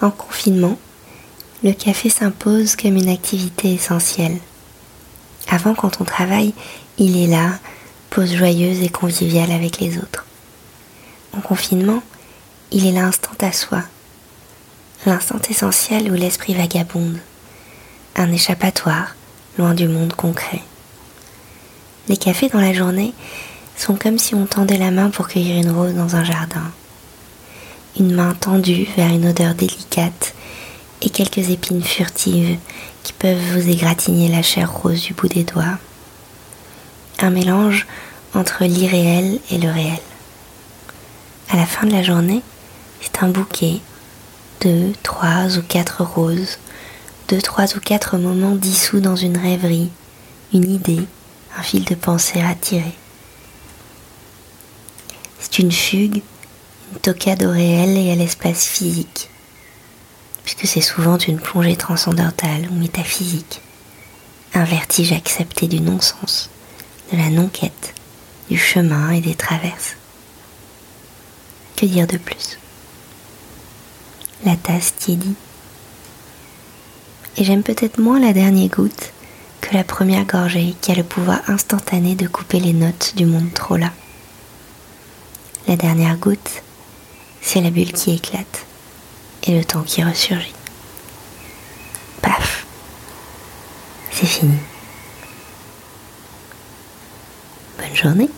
En confinement, le café s'impose comme une activité essentielle. Avant, quand on travaille, il est là, pause joyeuse et conviviale avec les autres. En confinement, il est l'instant à soi, l'instant essentiel où l'esprit vagabonde, un échappatoire loin du monde concret. Les cafés dans la journée sont comme si on tendait la main pour cueillir une rose dans un jardin. Une main tendue vers une odeur délicate et quelques épines furtives qui peuvent vous égratigner la chair rose du bout des doigts. Un mélange entre l'irréel et le réel. À la fin de la journée, c'est un bouquet, deux, trois ou quatre roses, deux, trois ou quatre moments dissous dans une rêverie, une idée, un fil de pensée à. C'est une fugue, au réel et à l'espace physique, puisque c'est souvent une plongée transcendantale ou métaphysique, un vertige accepté du non-sens, de la non-quête, du chemin et des traverses. Que dire de plus? La tasse tiédit. Et j'aime peut-être moins la dernière goutte que la première gorgée qui a le pouvoir instantané de couper les notes du monde trop là. La dernière goutte, c'est la bulle qui éclate et le temps qui ressurgit. Paf, c'est fini. Bonne journée.